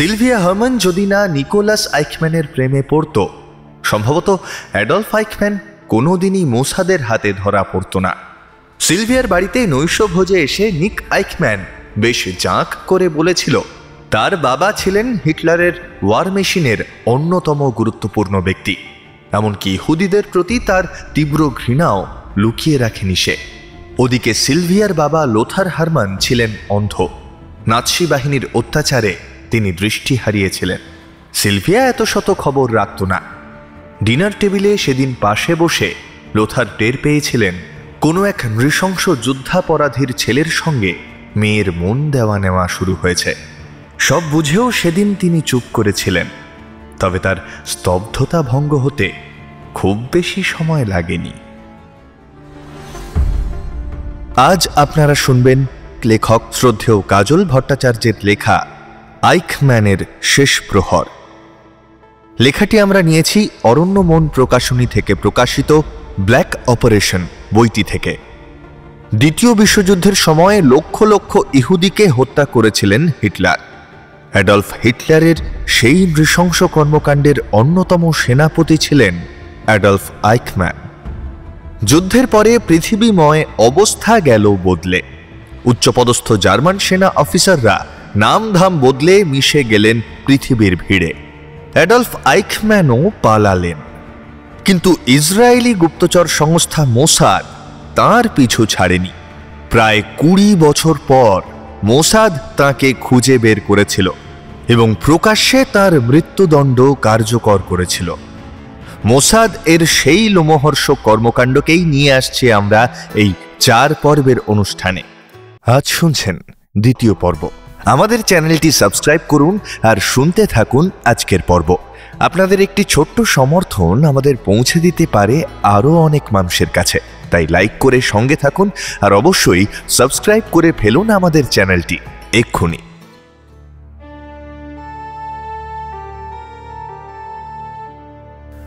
Sylvia Hermann যদি না Nicolas আইকম্যানের প্রেমে পড়ত, সম্ভবত অ্যাডলফ আইকম্যান কোনোদিনই মোসাদের হাতে ধরা পড়ত না। সিলভিয়ার বাড়িতে নৈশভোজে এসে নিক আইকম্যান বেশ জাঁক করে বলেছিল, তার বাবা ছিলেন হিটলারের ওয়ার মেশিনের অন্যতম গুরুত্বপূর্ণ ব্যক্তি। এমনকি হুদিদের প্রতি তার তীব্র ঘৃণাও লুকিয়ে রাখেনি সে। ওদিকে সিলভিয়ার বাবা লোথার হারমান ছিলেন অন্ধ। নাৎসি বাহিনীর অত্যাচারে তিনি দৃষ্টি হারিয়েছিলেন। সিলভিয়া এত শত খবর রাখত না। ডিনার টেবিলে সেদিন পাশে বসে লোথার টের পেয়েছিলেন কোনো এক নৃশংস যুদ্ধাপরাধীর ছেলের সঙ্গে মেয়ের মন দেওয়া নেওয়া শুরু হয়েছে। সব বুঝেও সেদিন তিনি চুপ করেছিলেন। তবে তার স্তব্ধতা ভঙ্গ হতে খুব বেশি সময় লাগেনি। আজ আপনারা শুনবেন লেখক শ্রদ্ধেয় কাজল ভট্টাচার্যের লেখা আইকম্যানের শেষ প্রহর। লেখাটি আমরা নিয়েছি অরণ্য মন প্রকাশনী থেকে প্রকাশিত ব্ল্যাক অপারেশন বইটি থেকে। দ্বিতীয় বিশ্বযুদ্ধের সময়ে লক্ষ লক্ষ ইহুদিকে হত্যা করেছিলেন হিটলার। অ্যাডলফ হিটলারের সেই নৃশংস কর্মকাণ্ডের অন্যতম সেনাপতি ছিলেন অ্যাডলফ আইকম্যান। যুদ্ধের পরে পৃথিবীময় অবস্থা গেল বদলে। উচ্চপদস্থ জার্মান সেনা অফিসাররা নামধাম বদলে মিশে গেলেন পৃথিবীর ভিড়ে। অ্যাডলফ আইকম্যানও পালালেন। কিন্তু ইসরায়েলি গুপ্তচর সংস্থা মোসাদ তার পিছু ছাড়েনি। প্রায় কুড়ি বছর পর মোসাদ তাকে খুঁজে বের করেছিল এবং প্রকাশ্যে তার মৃত্যুদণ্ড কার্যকর করেছিল। মোসাদ এর সেই লোমহর্ষক কর্মকাণ্ডকেই নিয়ে আসছে আমরা এই চার পর্বের অনুষ্ঠানে। আজ শুনছেন দ্বিতীয় পর্ব। আমাদের চ্যানেলটি সাবস্ক্রাইব করুন আর শুনতে থাকুন আজকের পর্ব। আপনাদের একটি ছোট্ট সমর্থন আমাদের পৌঁছে দিতে পারে আরও অনেক মানুষের কাছে। তাই লাইক করে সঙ্গে থাকুন আর অবশ্যই সাবস্ক্রাইব করে ফেলুন আমাদের চ্যানেলটি। এক্ষুনি।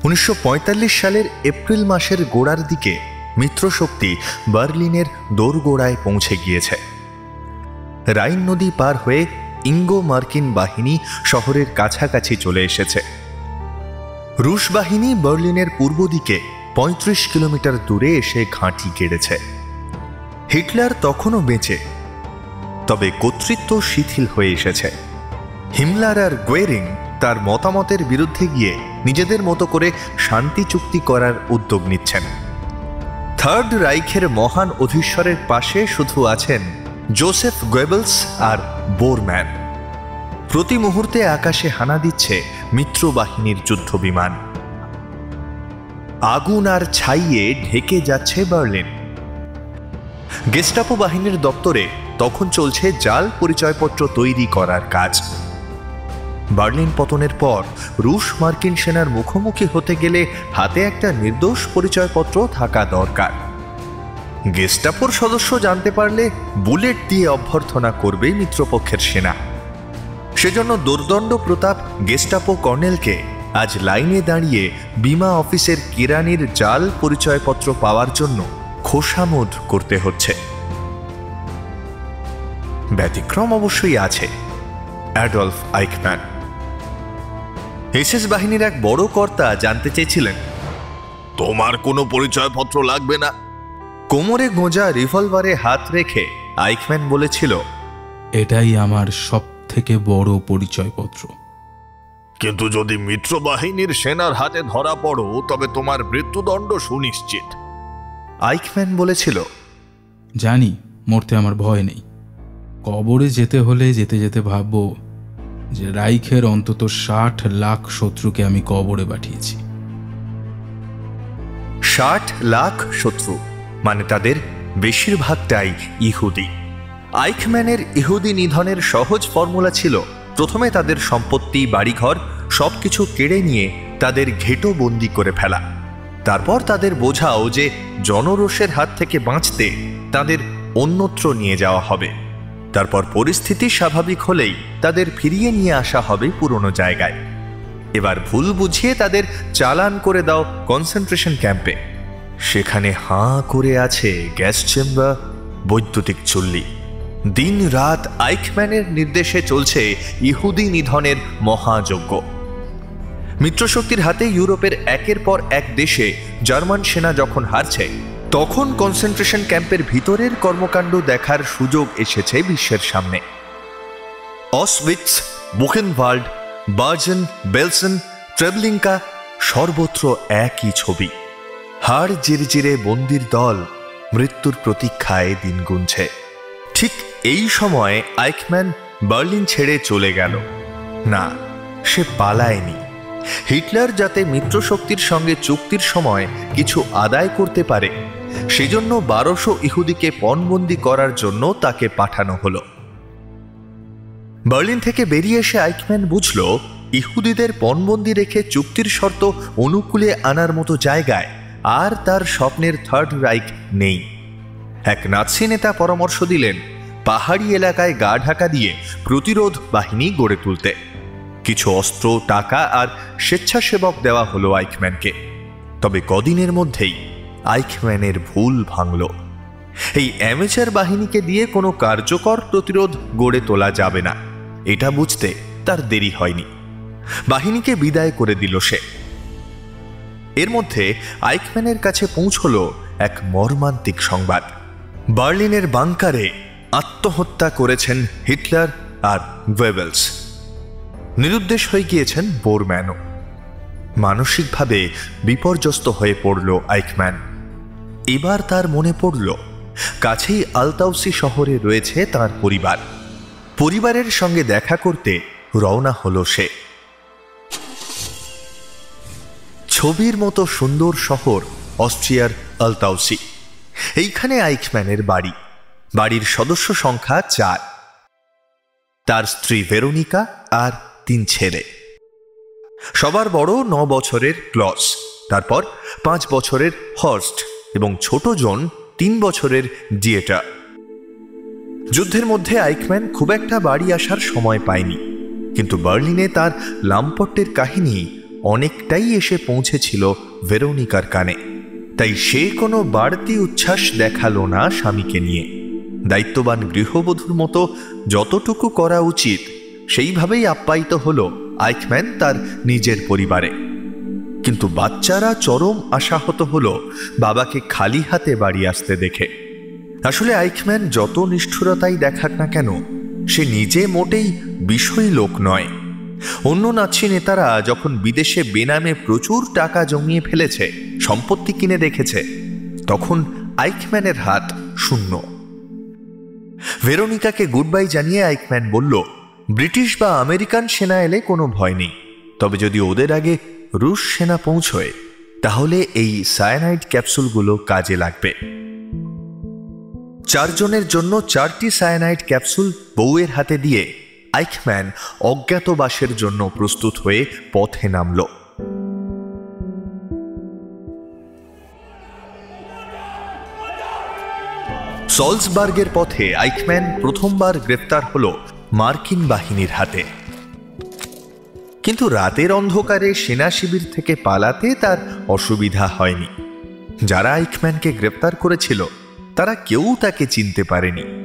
উনিশশো পঁয়তাল্লিশ সালের এপ্রিল মাসের গোড়ার দিকে মিত্রশক্তি বার্লিনের দোরগোড়ায় পৌঁছে গিয়েছে। রাইন নদী পার হয়ে ইঙ্গো মার্কিন বাহিনী শহরের কাছাকাছি চলে এসেছে। রুশ বাহিনী বার্লিনের পূর্ব দিকে পঁয়ত্রিশ কিলোমিটার দূরে এসে ঘাঁটি কেড়েছে। হিটলার তখনও বেঁচে, তবে কর্তৃত্ব শিথিল হয়ে এসেছে। হিমলার আর গোয়েরিং তার মতামতের বিরুদ্ধে গিয়ে নিজেদের মতো করে শান্তি চুক্তি করার উদ্যোগ নিচ্ছেন। থার্ড রাইখের মহান অধীশ্বরের পাশে শুধু আছেন জোসেফ গোয়েবলস আর বোরম্যান। প্রতি মুহূর্তে আকাশে হানা দিচ্ছে মিত্র বাহিনীর যুদ্ধ বিমান আগুন আর ছাইয়ে ঢেকে যাচ্ছে বার্লিন। গেস্টাপো বাহিনীর দপ্তরে তখন চলছে জাল পরিচয়পত্র তৈরি করার কাজ। বার্লিন পতনের পর রুশ মার্কিন সেনার মুখোমুখি হতে গেলে হাতে একটা নির্দোষ পরিচয়পত্র থাকা দরকার। গেস্টাপোর সদস্য জানতে পারলে বুলেট দিয়ে অভ্যর্থনা করবে মিত্রপক্ষের সেনা। সেজন্য দুর্দণ্ড প্রতাপ গেস্টাপো কর্নেলকে আজ লাইনে দাঁড়িয়ে বিমা অফিসের কেরানির জাল পরিচয়পত্র পাওয়ার জন্য খোসামোদ করতে হচ্ছে। ব্যতিক্রম অবশ্যই আছে, অ্যাডলফ আইকম্যান। এসএস বাহিনীর এক বড় কর্তা জানতে চেয়েছিলেন, তোমার কোনো পরিচয়পত্র লাগবে না? কোমরে গোঁজা রিভলভারে হাত রেখে আইকম্যান বলেছিল এটাই আমার সব থেকে বড় পরিচয়পত্র। কিন্তু যদি মিত্র বাহিনীর সেনার হাতে ধরা পড়ো তবে তোমার মৃত্যুদণ্ড সুনিশ্চিত। আইকম্যান বলেছিল জানি মরতে আমার ভয় নেই। কবরে যেতে হলে যেতে যেতে ভাববো যে রাইখের অন্তত ষাট লাখ শত্রুকে আমি কবরে পাঠিয়েছি। ষাট লাখ শত্রু। মানে তাদের বেশিরভাগটাই ইহুদি। আইকম্যানের ইহুদি নিধনের সহজ ফর্মুলা ছিল, প্রথমে তাদের সম্পত্তি, বাড়িঘর, সবকিছু কেড়ে নিয়ে তাদের ঘেটো বন্দি করে ফেলা। তারপর তাদের বোঝাও যে জনরোষের হাত থেকে বাঁচতে তাদের অন্যত্র নিয়ে যাওয়া হবে। তারপর পরিস্থিতি স্বাভাবিক হলেই তাদের ফিরিয়ে নিয়ে আসা হবে পুরনো জায়গায়। এবার ভুল বুঝিয়ে তাদের চালান করে দাও কনসেন্ট্রেশন ক্যাম্পে। সেখানে হাঁ করে আছে গ্যাস চেম্বার, বৈদ্যুতিক চুল্লি। দিন রাত আইকম্যানের নির্দেশে চলছে ইহুদি নিধনের মহাযজ্ঞ। মিত্রশক্তির হাতে ইউরোপের একের পর এক দেশে জার্মান সেনা যখন হারছে, তখন কনসেন্ট্রেশন ক্যাম্পের ভিতরের কর্মকাণ্ড দেখার সুযোগ এসেছে বিশ্বের সামনে। অসউইটস বুকেনভাল্ড বার্জেন, বেলসন ট্রেভলিঙ্কা সর্বত্র একই ছবি। হাড় জিরজিরে বন্দির দল মৃত্যুর প্রতীক্ষায় দিন গুনছে। ঠিক এই সময় আইকম্যান বার্লিন ছেড়ে চলে গেল। না, সে পালায়নি। হিটলার যাতে মিত্রশক্তির সঙ্গে চুক্তির সময় কিছু আদায় করতে পারে, সেজন্য বারোশো ইহুদিকে পণবন্দি করার জন্য তাকে পাঠানো হলো। বার্লিন থেকে বেরিয়ে এসে আইকম্যান বুঝল, ইহুদিদের পণবন্দি রেখে চুক্তির শর্ত অনুকূলে আনার মতো জায়গায়। আর তার স্বপ্নের থার্ড রাইক নেই। এক নাৎসি নেতা পরামর্শ দিলেন পাহাড়ি এলাকায় গা ঢাকা দিয়ে প্রতিরোধ বাহিনী গড়ে তুলতে। কিছু অস্ত্র, টাকা আর স্বেচ্ছাসেবক দেওয়া হলো আইকম্যানকে। তবে কদিনের মধ্যেই আইকম্যানের ভুল ভাঙল। এই অ্যামেচার বাহিনীকে দিয়ে কোনো কার্যকর প্রতিরোধ গড়ে তোলা যাবে না। এটা বুঝতে তার দেরি হয়নি। বাহিনীকে বিদায় করে দিল সে। এর মধ্যে আইকম্যানের কাছে পৌঁছল এক মর্মান্তিক সংবাদ। বার্লিনের বাংকারে আত্মহত্যা করেছেন হিটলার আর ওয়েবেলস নিরুদ্দেশ হয়ে গিয়েছেন বোরম্যানও। মানসিকভাবে বিপর্যস্ত হয়ে পড়ল আইকম্যান। এবার তার মনে পড়ল, কাছেই আলতাউসি শহরে রয়েছে তার পরিবার। পরিবারের সঙ্গে দেখা করতে রওনা হলো সে। ছবির মতো সুন্দর শহর অস্ট্রিয়ার আলতাউসি। এইখানে আইকম্যানের বাড়ি। বাড়ির সদস্য সংখ্যা চার। তার স্ত্রী ভেরোনিকা আর তিন ছেলে। সবার বড় ন বছরের ক্লস, তারপর পাঁচ বছরের হর্স্ট এবং ছোট জন তিন বছরের ডিয়েটা যুদ্ধের মধ্যে আইকম্যান খুব একটা বাড়ি আসার সময় পায়নি, কিন্তু বার্লিনে তার লাম্পট্টের কাহিনী অনেকটাই এসে পৌঁছেছিল ভেরোনিকার কানে। তাই সে কোনো বাড়তি উচ্ছ্বাস দেখাল না স্বামীকে নিয়ে। দায়িত্ববান গৃহবধূর মতো যতটুকু করা উচিত, সেইভাবেই আপ্যায়িত হল আইকম্যান তার নিজের পরিবারে। কিন্তু বাচ্চারা চরম আশাহত হল বাবাকে খালি হাতে বাড়ি আসতে দেখে। আসলে আইকম্যান যত নিষ্ঠুরতাই দেখাক না কেন, সে নিজে মোটেই বিষয়ী লোক নয়। অন্য নাচি নেতারা যখন বিদেশে বেনামে প্রচুর টাকা জমিয়ে ফেলেছে, সম্পত্তি কিনে রেখেছে, তখন আইকম্যানের হাত শূন্য। ভেরোনিকাকে গুড বাই জানিয়ে আইকম্যান বলল, ব্রিটিশ বা আমেরিকান সেনা এলে কোনো ভয় নেই। তবে যদি ওদের আগে রুশ সেনা পৌঁছয়, তাহলে এই সায়ানাইড ক্যাপসুলগুলো কাজে লাগবে। চারজনের জন্য চারটি সায়ানাইড ক্যাপসুল বউয়ের হাতে দিয়ে আইকম্যান অজ্ঞাতবাসের জন্য প্রস্তুত হয়ে পথে নামল। সলসবার্গের পথে আইকম্যান প্রথমবার গ্রেপ্তার হল মার্কিন বাহিনীর হাতে। কিন্তু রাতের অন্ধকারে সেনা শিবির থেকে পালাতে তার অসুবিধা হয়নি। যারা আইকম্যানকে গ্রেপ্তার করেছিল, তারা কেউ তাকে চিনতে পারেনি।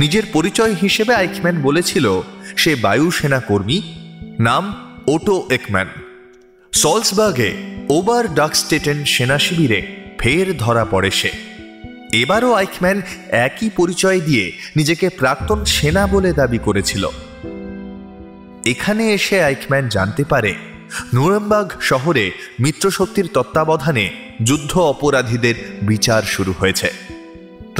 নিজের পরিচয় হিসেবে আইকম্যান বলেছিল, সে বায়ুসেনা কর্মী, নাম ওটো একম্যান। সলসবার্গে ওবার ডাকস্টেটেন সেনা শিবিরে ফের ধরা পড়ে সে। এবারও আইকম্যান একই পরিচয় দিয়ে নিজেকে প্রাক্তন সেনা বলে দাবি করেছিল। এখানে এসে আইকম্যান জানতে পারে নুরেমবার্গ শহরে মিত্রশক্তির তত্ত্বাবধানে যুদ্ধ অপরাধীদের বিচার শুরু হয়েছে।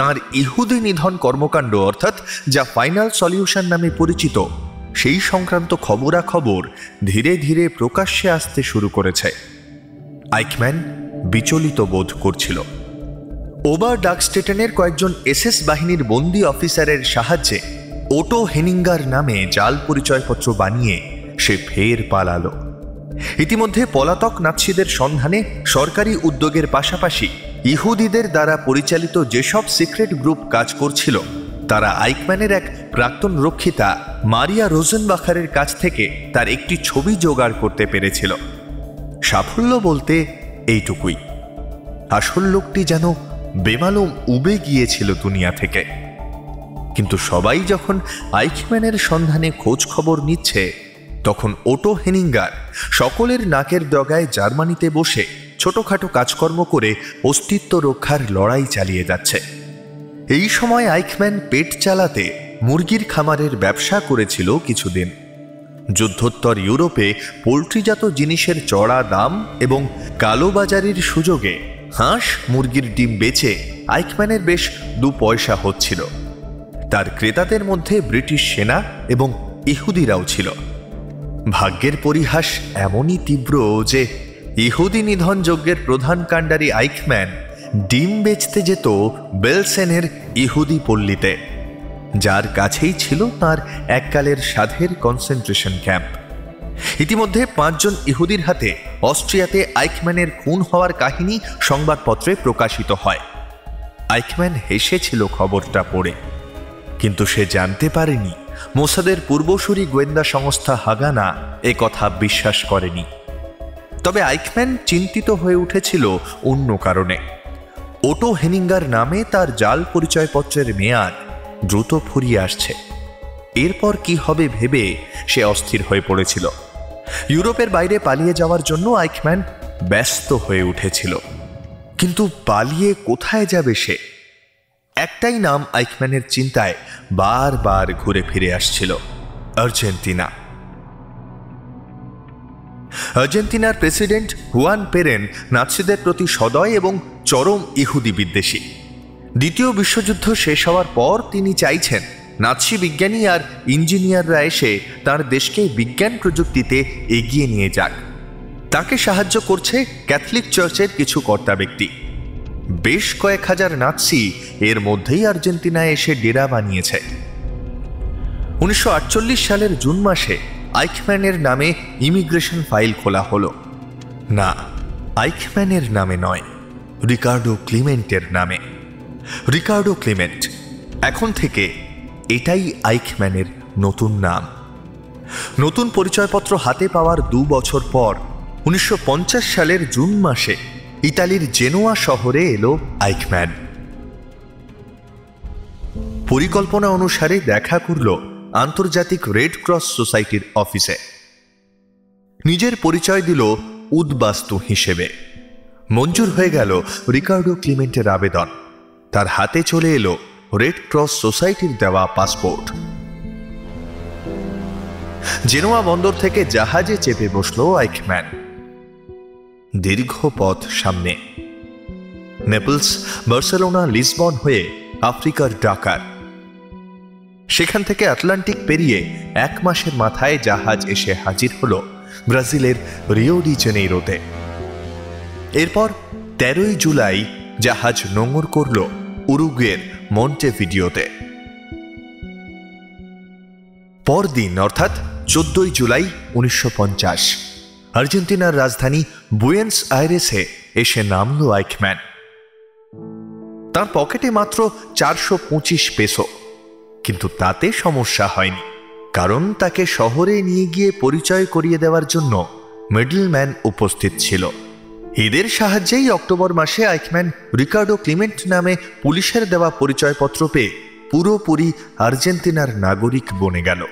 তার ইহুদি নিধন কর্মকাণ্ড, অর্থাৎ যা ফাইনাল সলিউশন নামে পরিচিত, সেই সংক্রান্ত খবরাখবর ধীরে ধীরে প্রকাশ্যে আসতে শুরু করেছে। আইকম্যান বিচলিত বোধ করছিল। ওবার ডাকস্টেটেনের কয়েকজন এসএস বাহিনীর বন্দি অফিসারের সাহায্যে ওটো হেনিঙ্গার নামে জাল পরিচয়পত্র বানিয়ে সে ফের পালালো। ইতিমধ্যে পলাতক নাৎসিদের সন্ধানে সরকারি উদ্যোগের পাশাপাশি ইহুদিদের দ্বারা পরিচালিত যেসব সিক্রেট গ্রুপ কাজ করছিল, তারা আইকম্যানের এক প্রাক্তন রক্ষিতা মারিয়া রোজেনবাখারের কাছ থেকে তার একটি ছবি জোগাড় করতে পেরেছিল। সাফল্য বলতে এইটুকুই। আসল লোকটি যেন বেমালুম উবে গিয়েছিল দুনিয়া থেকে। কিন্তু সবাই যখন আইকম্যানের সন্ধানে খোঁজ খবর নিচ্ছে, তখন ওটো হেনিঙ্গার সকলের নাকের ডগায় জার্মানিতে বসে ছোটখাটো কাজকর্ম করে অস্তিত্ব রক্ষার লড়াই চালিয়ে যাচ্ছে। এই সময় আইকম্যান পেট চালাতে মুরগির খামারের ব্যবসা করেছিল কিছুদিন। যুদ্ধোত্তর ইউরোপে পোলট্রিজাত জিনিসের চড়া দাম এবং কালোবাজারির সুযোগে হাঁস মুরগির ডিম বেচে আইকম্যানের বেশ দু পয়সা হচ্ছিল। তার ক্রেতাদের মধ্যে ব্রিটিশ সেনা এবং ইহুদিরাও ছিল। ভাগ্যের পরিহাস এমনই তীব্র যে ইহুদি নিধন যজ্ঞের প্রধান কাণ্ডারি আইকম্যান ডিম বেচতে যেত বেলসেনের ইহুদি পল্লীতে, যার কাছেই ছিল তার এককালের সাধের কনসেন্ট্রেশন ক্যাম্প ইতিমধ্যে পাঁচজন ইহুদির হাতে অস্ট্রিয়াতে আইকম্যানের খুন হওয়ার কাহিনী সংবাদপত্রে প্রকাশিত হয়। আইকম্যান হেসেছিল খবরটা পড়ে, কিন্তু সে জানতে পারেনি। মোসাদের পূর্বসূরি গোয়েন্দা সংস্থা হাগানা কথা বিশ্বাস করেনি। তবে আইকম্যান চিন্তিত হয়ে উঠেছিল অন্য কারণে। ওটো হেনিঙ্গার নামে তার জাল পরিচয়পত্রের মেয়াদ দ্রুত ফুরিয়ে আসছে। এরপর কি হবে ভেবে সে অস্থির হয়ে পড়েছিল। ইউরোপের বাইরে পালিয়ে যাওয়ার জন্য আইকম্যান ব্যস্ত হয়ে উঠেছিল। কিন্তু পালিয়ে কোথায় যাবে সে? একটাই নাম আইকম্যানের চিন্তায় বারবার ঘুরে ফিরে আসছিল, আর্জেন্টিনা। আর্জেন্টিনার প্রেসিডেন্ট হুয়ান পেরেন নাৎসিদের প্রতি সদয় এবং চরম ইহুদি বিদ্বেষী। দ্বিতীয় বিশ্বযুদ্ধ শেষ হওয়ার পর তিনি চাইছেন নাৎসি বিজ্ঞানী আর ইঞ্জিনিয়াররা এসে তার দেশকে বিজ্ঞান প্রযুক্তিতে এগিয়ে নিয়ে যাক। তাকে সাহায্য করছে ক্যাথলিক চার্চের কিছু কর্তা ব্যক্তি। বেশ কয়েক হাজার নাৎসি এর মধ্যেই আর্জেন্টিনায় এসে ডেরা বানিয়েছে। উনিশশো আটচল্লিশ সালের জুন মাসে আইকম্যানের নামে ইমিগ্রেশন ফাইল খোলা হলো। না আইকম্যানের নামে নয় রিকার্ডো ক্লিমেন্টের নামে। রিকার্ডো ক্লিমেন্ট এখন থেকে এটাই আইকম্যানের নতুন নাম। নতুন পরিচয়পত্র হাতে পাওয়ার দু বছর পর, উনিশশো পঞ্চাশ সালের জুন মাসে ইতালির জেনোয়া শহরে এলো আইকম্যান পরিকল্পনা অনুসারে দেখা করল আন্তর্জাতিক রেড ক্রস সোসাইটির অফিসে। নিজের পরিচয় দিল উদ্বাস্তু হিসেবে। মঞ্জুর হয়ে গেল রিকার্ডো ক্লিমেন্টের আবেদন। তার হাতে চলে এলো রেড ক্রস সোসাইটির দেওয়া পাসপোর্ট। জেনোয়া বন্দর থেকে জাহাজে চেপে বসল আইকম্যান। দীর্ঘ পথ সামনে। নেপলস, বার্সেলোনা, লিসবন হয়ে আফ্রিকার ডাকার সেখান থেকে আটলান্টিক পেরিয়ে এক মাসের মাথায় জাহাজ এসে হাজির হল ব্রাজিলের রিও ডি জেনেইরোতে। এরপর তেরোই জুলাই জাহাজ নোঙর করল উরুগুয়ের মন্টেভিডিওতে। পরদিন, অর্থাৎ চোদ্দই জুলাই উনিশশো পঞ্চাশ, আর্জেন্টিনার রাজধানী বুয়েন্স আইরেসে এসে নামল আইকম্যান। তার পকেটে মাত্র চারশো পঁচিশ পেসো। কিন্তু তাতে সমস্যা হয়নি। কারণ তাকে শহরে নিয়ে গিয়ে পরিচয় করিয়ে দেওয়ার জন্য মিডলম্যান উপস্থিত ছিল। এদের সাহায্যেই অক্টোবর মাসে আইকম্যান রিকার্ডো ক্লিমেন্ট নামে পুলিশের দেওয়া পরিচয়পত্র পেয়ে পুরোপুরি আর্জেন্টিনার নাগরিক বনে গেল।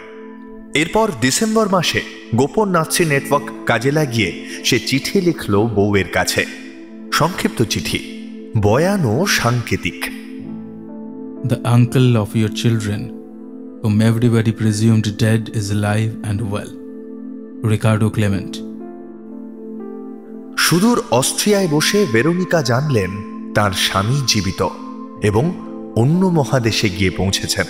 এরপর ডিসেম্বর মাসে গোপন নাৎসি নেটওয়ার্ক কাজে লাগিয়ে সে চিঠি লিখল বউয়ের কাছে। সংক্ষিপ্ত চিঠি। বয়ান ও সাংকেতিক। The uncle of your children, whom everybody presumed dead, is alive and well. Ricardo Clement. সুদূর অস্ট্রিয়ায় বসে ভেরোনিকা জানলেন তার স্বামী জীবিত এবং অন্য মহাদেশে গিয়ে পৌঁছেছেন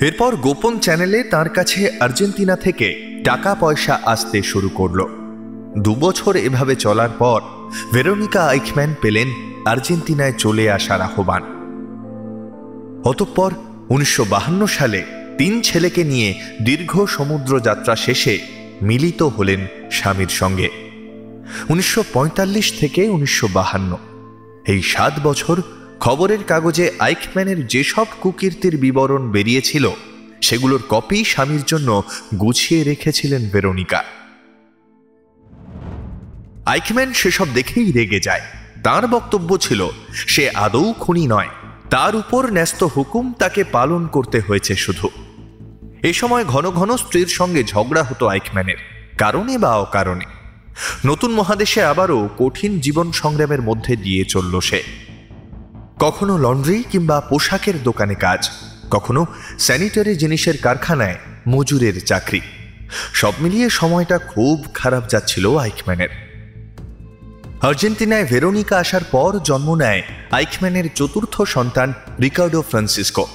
এরপর গোপন চ্যানেলে তার কাছে আর্জেন্টিনা থেকে টাকা পয়সা আসতে শুরু করল দুবছর এভাবে চলার পর ভেরোনিকা আইকম্যান পেলেন আর্জেন্টিনায় চলে আসার আহ্বান অতঃপর উনিশশো সালে তিন ছেলেকে নিয়ে দীর্ঘ সমুদ্র যাত্রা শেষে মিলিত হলেন স্বামীর সঙ্গে। উনিশশো পঁয়তাল্লিশ থেকে উনিশশো এই সাত বছর খবরের কাগজে আইকম্যানের যেসব কুকীর্তির বিবরণ বেরিয়েছিল, সেগুলোর কপি স্বামীর জন্য গুছিয়ে রেখেছিলেন ভেরোনিকা। আইকম্যান সেসব দেখেই রেগে যায়। তার বক্তব্য ছিল, সে আদৌ খুনি নয়। তার উপর ন্যস্ত হুকুম তাকে পালন করতে হয়েছে শুধু। এ সময় ঘন ঘন স্ত্রীর সঙ্গে ঝগড়া হতো আইকম্যানের, কারণে বা অকারণে। নতুন মহাদেশে আবারও কঠিন জীবন সংগ্রামের মধ্যে দিয়ে চলল সে। কখনো লন্ড্রি কিংবা পোশাকের দোকানে কাজ, কখনো স্যানিটারি জিনিসের কারখানায় মজুরের চাকরি। সব মিলিয়ে সময়টা খুব খারাপ যাচ্ছিল আইকম্যানের। আর্জেন্টিনায় ভেরোনিকা আসার পর জন্ম নেয় আইকম্যানের চতুর্থ সন্তান রিকার্ডো ফ্রান্সিসকো।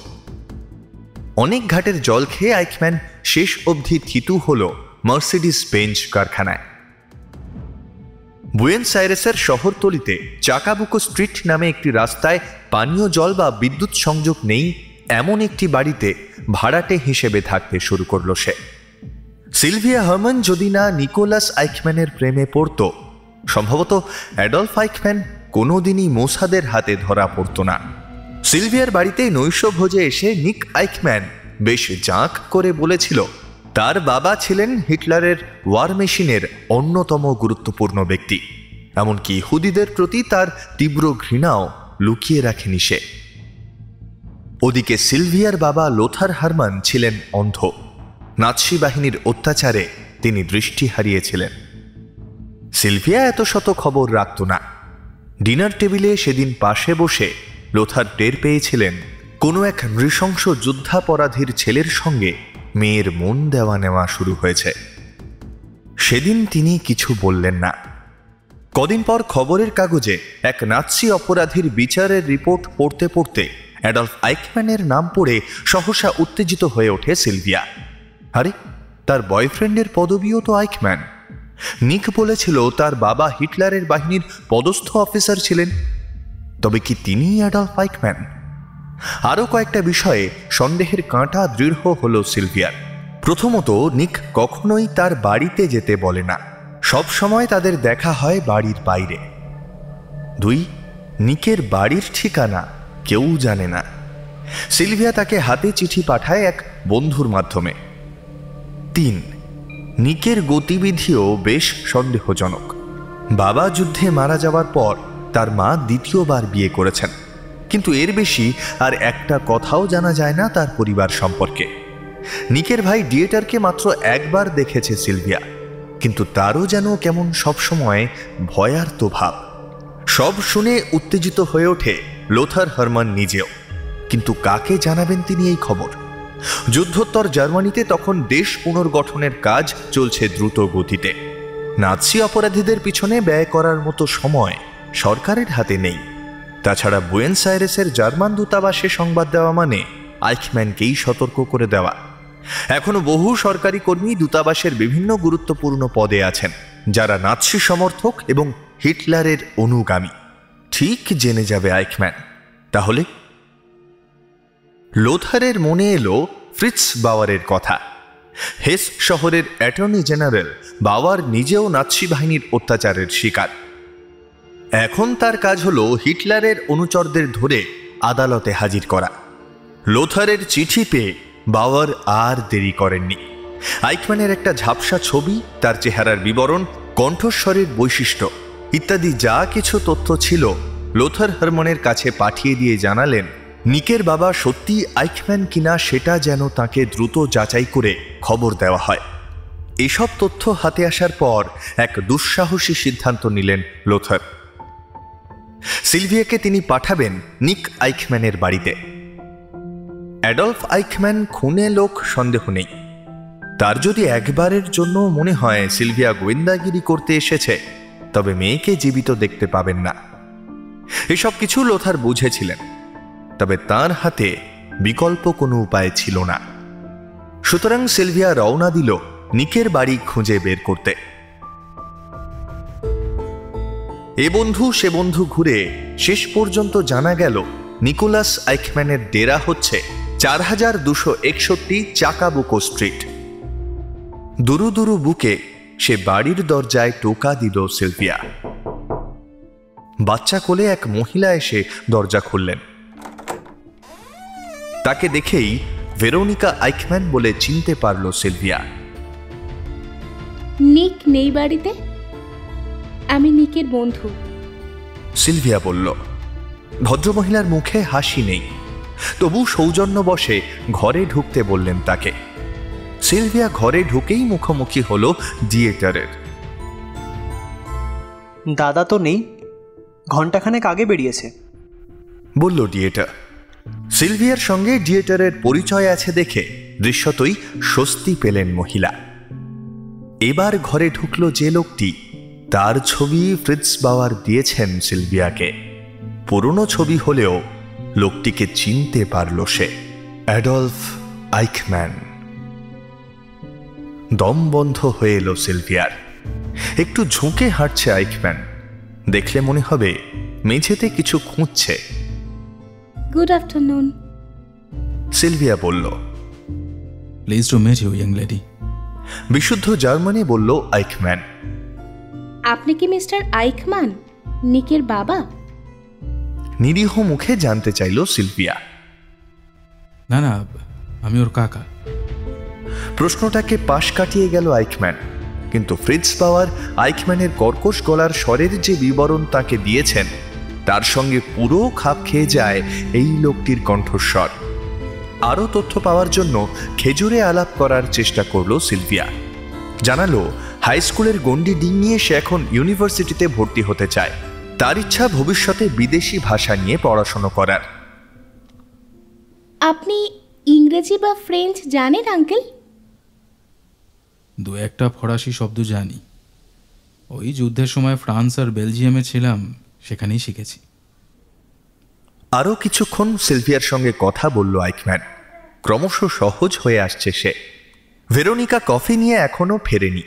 অনেক ঘাটের জল খেয়ে আইকম্যান শেষ অবধি থিতু হল মার্সিডিস বেঞ্চ কারখানায়। বুয়েন্স আইরেসের শহরতলিতে চাকাবুকো স্ট্রিট নামে একটি রাস্তায় পানীয় জল বা বিদ্যুৎ সংযোগ নেই এমন একটি বাড়িতে ভাড়াটে হিসেবে থাকতে শুরু করল সে। সিলভিয়া হার্মান যদি না নিকোলাস আইকম্যানের প্রেমে পড়ত সম্ভবত অ্যাডলফ আইকম্যান কোনোদিনই মোসাদের হাতে ধরা পড়ত না। সিলভিয়ার বাড়িতে নৈশ ভোজে এসে নিক আইকম্যান বেশ জাঁক করে বলেছিল, তার বাবা ছিলেন হিটলারের ওয়ার মেশিনের অন্যতম গুরুত্বপূর্ণ ব্যক্তি। এমনকি হুদিদের প্রতি তার তীব্র ঘৃণাও লুকিয়ে রাখেনি সে। ওদিকে সিলভিয়ার বাবা লোথার হারমান ছিলেন অন্ধ। নাৎসি বাহিনীর অত্যাচারে তিনি দৃষ্টি হারিয়েছিলেন। সিলভিয়া এত শত খবর রাখত না। ডিনার টেবিলে সেদিন পাশে বসে লোথার টের পেয়েছিলেন কোনো এক নৃশংস যুদ্ধাপরাধীর ছেলের সঙ্গে মেয়ের মন দেওয়া নেওয়া শুরু হয়েছে। সেদিন তিনি কিছু বললেন না। কদিন পর খবরের কাগজে এক নাৎসি অপরাধীর বিচারের রিপোর্ট পড়তে পড়তে অ্যাডলফ আইকম্যানের নাম পড়ে সহসা উত্তেজিত হয়ে ওঠে সিলভিয়া। আরে, তার বয়ফ্রেন্ডের পদবিও তো আইকম্যান। নিক বলেছিল, তার বাবা হিটলারের বাহিনীর পদস্থ অফিসার ছিলেন। তবে কি তিনি অ্যাডলফ আইকম্যান? আরও কয়েকটা বিষয়ে সন্দেহের কাঁটা দৃঢ় হল সিলভিয়ার। প্রথমত, নিক কখনোই তার বাড়িতে যেতে বলে না। সব সময় তাদের দেখা হয় বাড়ির বাইরে। দুই, নিকের বাড়ির ঠিকানা কেউ জানে না। সিলভিয়া তাকে হাতে চিঠি পাঠায় এক বন্ধুর মাধ্যমে। তিন নিকের গতিবিধিও বেশ সন্দেহজনক। বাবা যুদ্ধে মারা যাওয়ার পর তার মা দ্বিতীয়বার বিয়ে করেছেন। কিন্তু এর বেশি আর একটা কথাও জানা যায় না তার পরিবার সম্পর্কে। নিকের ভাই ডিয়েটারকে মাত্র একবার দেখেছে সিলভিয়া, কিন্তু তারও যেন কেমন সবসময় ভয়ার্ত ভাব। সব শুনে উত্তেজিত হয়ে ওঠে লোথার হারমান নিজেও। কিন্তু কাকে জানাবেন তিনি এই খবর? যুদ্ধোত্তর জার্মানিতে তখন দেশ পুনর্গঠনের কাজ চলছে দ্রুত গতিতে। নাৎসি অপরাধীদের পিছনে ব্যয় করার মতো সময় সরকারের হাতে নেই। তাছাড়া বুয়েন্স আইরেসের জার্মান দূতাবাসে সংবাদ দেওয়া মানে আইকম্যানকেই সতর্ক করে দেওয়া। এখনও বহু সরকারি কর্মী দূতাবাসের বিভিন্ন গুরুত্বপূর্ণ পদে আছেন, যারা নাৎসি সমর্থক এবং হিটলারের অনুগামী। ঠিক জেনে যাবে আইকম্যান তাহলে লোথারের মনে এলো ফ্রিটস বাওয়ারের কথা। হেস শহরের অ্যাটর্নি জেনারেল বাওয়ার নিজেও নাৎসি বাহিনীর অত্যাচারের শিকার। এখন তার কাজ হলো হিটলারের অনুচরদের ধরে আদালতে হাজির করা। লোথারের চিঠি পেয়ে বাওয়ার আর দেরি করেননি। আইকম্যানের একটা ঝাপসা ছবি, তার চেহারার বিবরণ, কণ্ঠস্বরের বৈশিষ্ট্য ইত্যাদি যা কিছু তথ্য ছিল, লোথার হারমনের কাছে পাঠিয়ে দিয়ে জানালেন নিকের বাবা সত্যি আইকম্যান কিনা সেটা যেন তাকে দ্রুত যাচাই করে খবর দেওয়া হয়। এসব তথ্য হাতে আসার পর এক দুঃসাহসী সিদ্ধান্ত নিলেন লোথার। সিলভিয়াকে তিনি পাঠাবেন নিক আইকম্যানের বাড়িতে। অ্যাডলফ আইকম্যান খুনে লোক, সন্দেহ নেই। তার যদি একবারের জন্য মনে হয় সিলভিয়া গোয়েন্দাগিরি করতে এসেছে, তবে মেয়েকে জীবিত দেখতে পাবেন না। এসব কিছু লোথার বুঝেছিলেন। তবে তার হাতে বিকল্প কোনো উপায় ছিল না। সুতরাং সিলভিয়া রওনা দিল নিকের বাড়ি খুঁজে বের করতে। এ বন্ধু, সে বন্ধু ঘুরে শেষ পর্যন্ত জানা গেল নিকোলাস আইকম্যানের ডেরা হচ্ছে চার হাজার দুশো একষট্টি চাকাবুকো স্ট্রিট। দুরু দুরু বুকে সে বাড়ির দরজায় টোকা দিল সিলভিয়া। বাচ্চা কোলে এক মহিলা এসে দরজা খুললেন। তাকে দেখেই ভেরোনিকা আইকম্যান বলে চিনতে পারল সিলভিয়া। নিক নেই বাড়িতে? আমি নিকের বন্ধু। সিলভিয়া বলল ভদ্রমহিলার মুখে হাসি নেই। তবু সৌজন্য বসে ঘরে ঢুকতে বললেন তাকে। সিলভিয়া ঘরে ঢুকেই মুখোমুখি হলো ডিয়েটারের দাদা তো নেই। ঘন্টাখানেক আগে বেরিয়েছে। বলল ডিয়েটার সিলভিয়ার সঙ্গে ডিয়েটারের পরিচয় আছে দেখে দৃশ্যতই স্বস্তি পেলেন মহিলা। এবার ঘরে ঢুকলো যে লোকটি, তার ছবি ফ্রিটস বাওয়ার দিয়েছেন সিলভিয়াকে। পুরনো ছবি হলেও লোকটিকে চিনতে পারল সে, অ্যাডলফ আইকম্যান। দম বন্ধ হয়ে এলো সিলভিয়ার। একটু ঝুঁকে হাঁটছে আইকম্যান, দেখলে মনে হবে মেঝেতে কিছু খুঁজছে। গুড আফটারনুন সিলভিয়া বলল please to meet you young lady বিশুদ্ধ জার্মানি বলল আইকম্যান আপনি কি মিস্টার আইকম্যান নিকের বাবা? নিরীহ মুখে জানতে চাইল সিলভিয়া। না না আমি ওর কাকা। প্রশ্নটাকে পাশ কাটিয়ে গেল আইকম্যান কিন্তু ফ্রিজ পাওয়ার আইকম্যানের কর্কশ গলার স্বরের যে বিবরণ তাকে দিয়েছেন তার সঙ্গে পুরো খাপ খেয়ে যায় এই লোকটির কণ্ঠস্বর। আরও তথ্য পাওয়ার জন্য খেজুরে আলাপ করার চেষ্টা করল সিলভিয়া। জানালো হাই স্কুলের গণ্ডি ডিং নিয়ে সে এখন ইউনিভার্সিটিতে ভর্তি হতে চায়। তার ইচ্ছা ভবিষ্যতে বিদেশি ভাষা নিয়ে পড়াশোনা করার। আপনি ইংরেজি বা ফ্রেঞ্চ জানেন আঙ্কেল? দু একটা ফরাসি শব্দ জানি। ওই যুদ্ধের সময় ফ্রান্স আর বেলজিয়ামে ছিলাম। সেখানেই শিখেছি। আরও কিছুক্ষণ সিলভিয়ার সঙ্গে কথা বলল আইকম্যান। ক্রমশ সহজ হয়ে আসছে সে। ভেরোনিকা কফি নিয়ে এখনও ফেরেনি।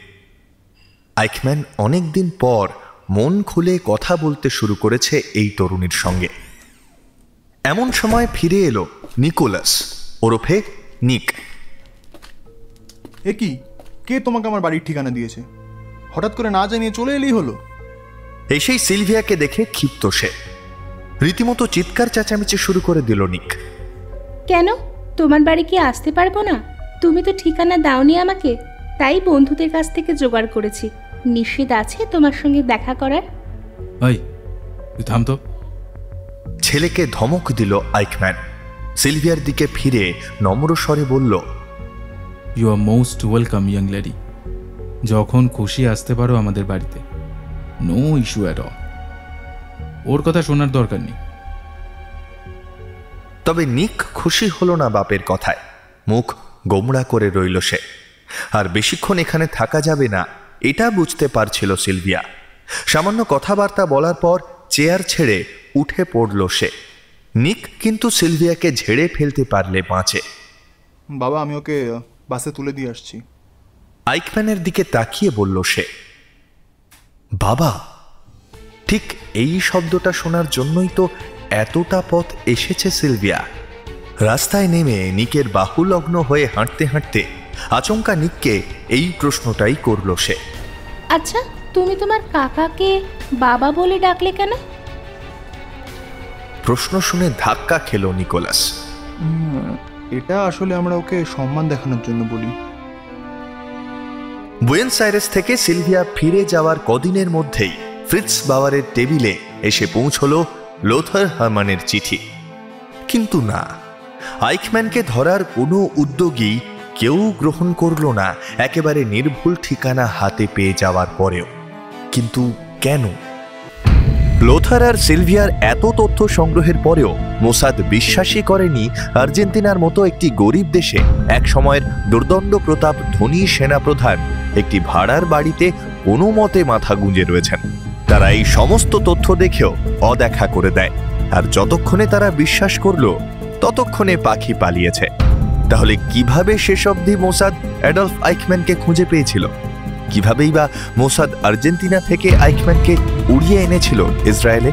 আইকম্যান অনেকদিন পর মন খুলে কথা বলতে শুরু করেছে এই তরুণীর সঙ্গে। এমন সময় ফিরে এলো নিকোলাস ওরফে নিক। এ কি? কে তোমাকে আমার বাড়ির ঠিকানা দিয়েছে? হঠাৎ করে না জানিয়ে চলে এলেই হলো? এসেই সিলভিয়াকে দেখে ক্ষিপ্ত সে। রীতিমতো চিৎকার চেঁচামেচি শুরু করে দিল নিক। কেন? তোমার বাড়ি কি আসতে পারব না? তুমি তো ঠিকানা দাওনি আমাকে তাই বন্ধুদের কাছ থেকে জোগাড় করেছি। নিষেধ আছে তোমার সঙ্গে দেখা করার? ওই তুই থাম তো। ছেলেকে ধমক দিল আইকম্যান। সিলভিয়ার দিকে ফিরে নম্র স্বরে বলল you are most welcome young lady যখন খুশি আসতে পারো আমাদের বাড়িতে। নো ইস্যু অ্যাট অল ওর কথা শোনার দরকার নেই। তবে নিক খুশি হলো না বাপের কথায়। মুখ গোমড়া করে রইল সে। আর বেশিক্ষণ এখানে থাকা যাবে না এটা বুঝতে পারছিল সিলভিয়া। সামান্য কথাবার্তা বলার পর চেয়ার ছেড়ে উঠে পড়ল সে। নিক কিন্তু সিলভিয়াকে ঝেড়ে ফেলতে পারলে বাঁচে। বাবা আমি ওকে বাসে তুলে দিয়ে আসছি। আইকম্যানের দিকে তাকিয়ে বলল সে বাবা ঠিক এই শব্দটা শোনার জন্যই তো এতটা পথ এসেছে সিলভিয়া। রাস্তায় নেমে নিকের বাহুলগ্ন হয়ে হাঁটতে হাঁটতে আচমকা নিককে এই প্রশ্নটাই করল সে। আচ্ছা তুমি তোমার কাকাকে বাবা বলে ডাকলে কেন? প্রশ্ন শুনে ধাক্কা খেল নিকোলাস। এটা আসলে আমরা ওকে সম্মান দেখানোর জন্য বলি। বুয়েন্স আইরেস থেকে সিলভিয়া ফিরে যাওয়ার কদিনের মধ্যেই ফ্রিটস বাওয়ারের টেবিলে এসে পৌঁছল লোথার হারমানের চিঠি। কিন্তু না, আইকম্যানকে ধরার কোনো উদ্যোগই কেউ গ্রহণ করল না, একেবারে নির্ভুল ঠিকানা হাতে পেয়ে যাওয়ার পরেও। কিন্তু কেন? লোথার আর সিলভিয়ার এত তথ্য সংগ্রহের পরেও মোসাদ বিশ্বাসই করেনি আর্জেন্টিনার মতো একটি গরিব দেশে এক সময়ের দুর্দণ্ড প্রতাপ ধনী সেনাপ্রধান একটি ভাড়ার বাড়িতে কোনো মতে মাথা গুঁজে রয়েছেন। তারা এই সমস্ত তথ্য দেখেও অদেখা করে দেয়। আর যতক্ষণে তারা বিশ্বাস করল, ততক্ষণে পাখি পালিয়েছে। তাহলে কীভাবে শেষ অবধি মোসাদ অ্যাডলফ আইকম্যানকে খুঁজে পেয়েছিল? কিভাবেই বা মোসাদ আর্জেন্টিনা থেকে আইকম্যানকে উড়িয়ে এনেছিল ইসরায়েলে?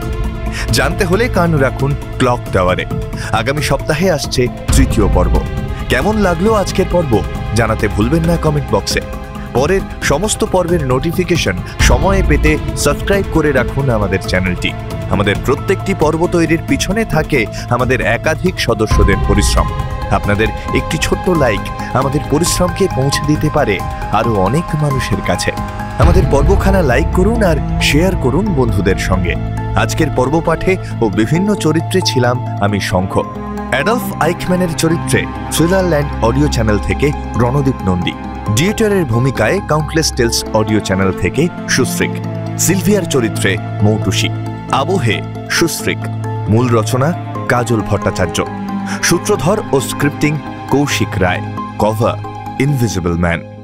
জানতে হলে কান রাখুন ক্লক টাওয়ারে। আগামী সপ্তাহে আসছে তৃতীয় পর্ব। কেমন লাগল আজকের পর্ব? জানাতে ভুলবেন না কমেন্ট বক্সে। পরের সমস্ত পর্বের নোটিফিকেশন সময়ে পেতে সাবস্ক্রাইব করে রাখুন আমাদের চ্যানেলটি আমাদের প্রত্যেকটি পর্ব তৈরির পিছনে থাকে আমাদের একাধিক সদস্যদের পরিশ্রম। আপনাদের একটি ছোট্ট লাইক আমাদের পরিশ্রমকে পৌঁছে দিতে পারে আরও অনেক মানুষের কাছে। আমাদের পর্বখানা লাইক করুন আর শেয়ার করুন বন্ধুদের সঙ্গে। আজকের পর্ব পাঠে ও বিভিন্ন চরিত্রে ছিলাম আমি শঙ্খ। অ্যাডলফ আইকম্যানের চরিত্রে সুইজারল্যান্ড অডিও চ্যানেল থেকে রণদীপ নন্দী। ডিয়েটারের ভূমিকায় কাউন্টলেস টেলস অডিও চ্যানেল থেকে সুশ্রিক। সিলভিয়ার চরিত্রে মৌটুসি। আবহে সুশ্রিক। মূল রচনা কাজল ভট্টাচার্য। সূত্রধর ও scripting Koushik Roy. Cover invisible man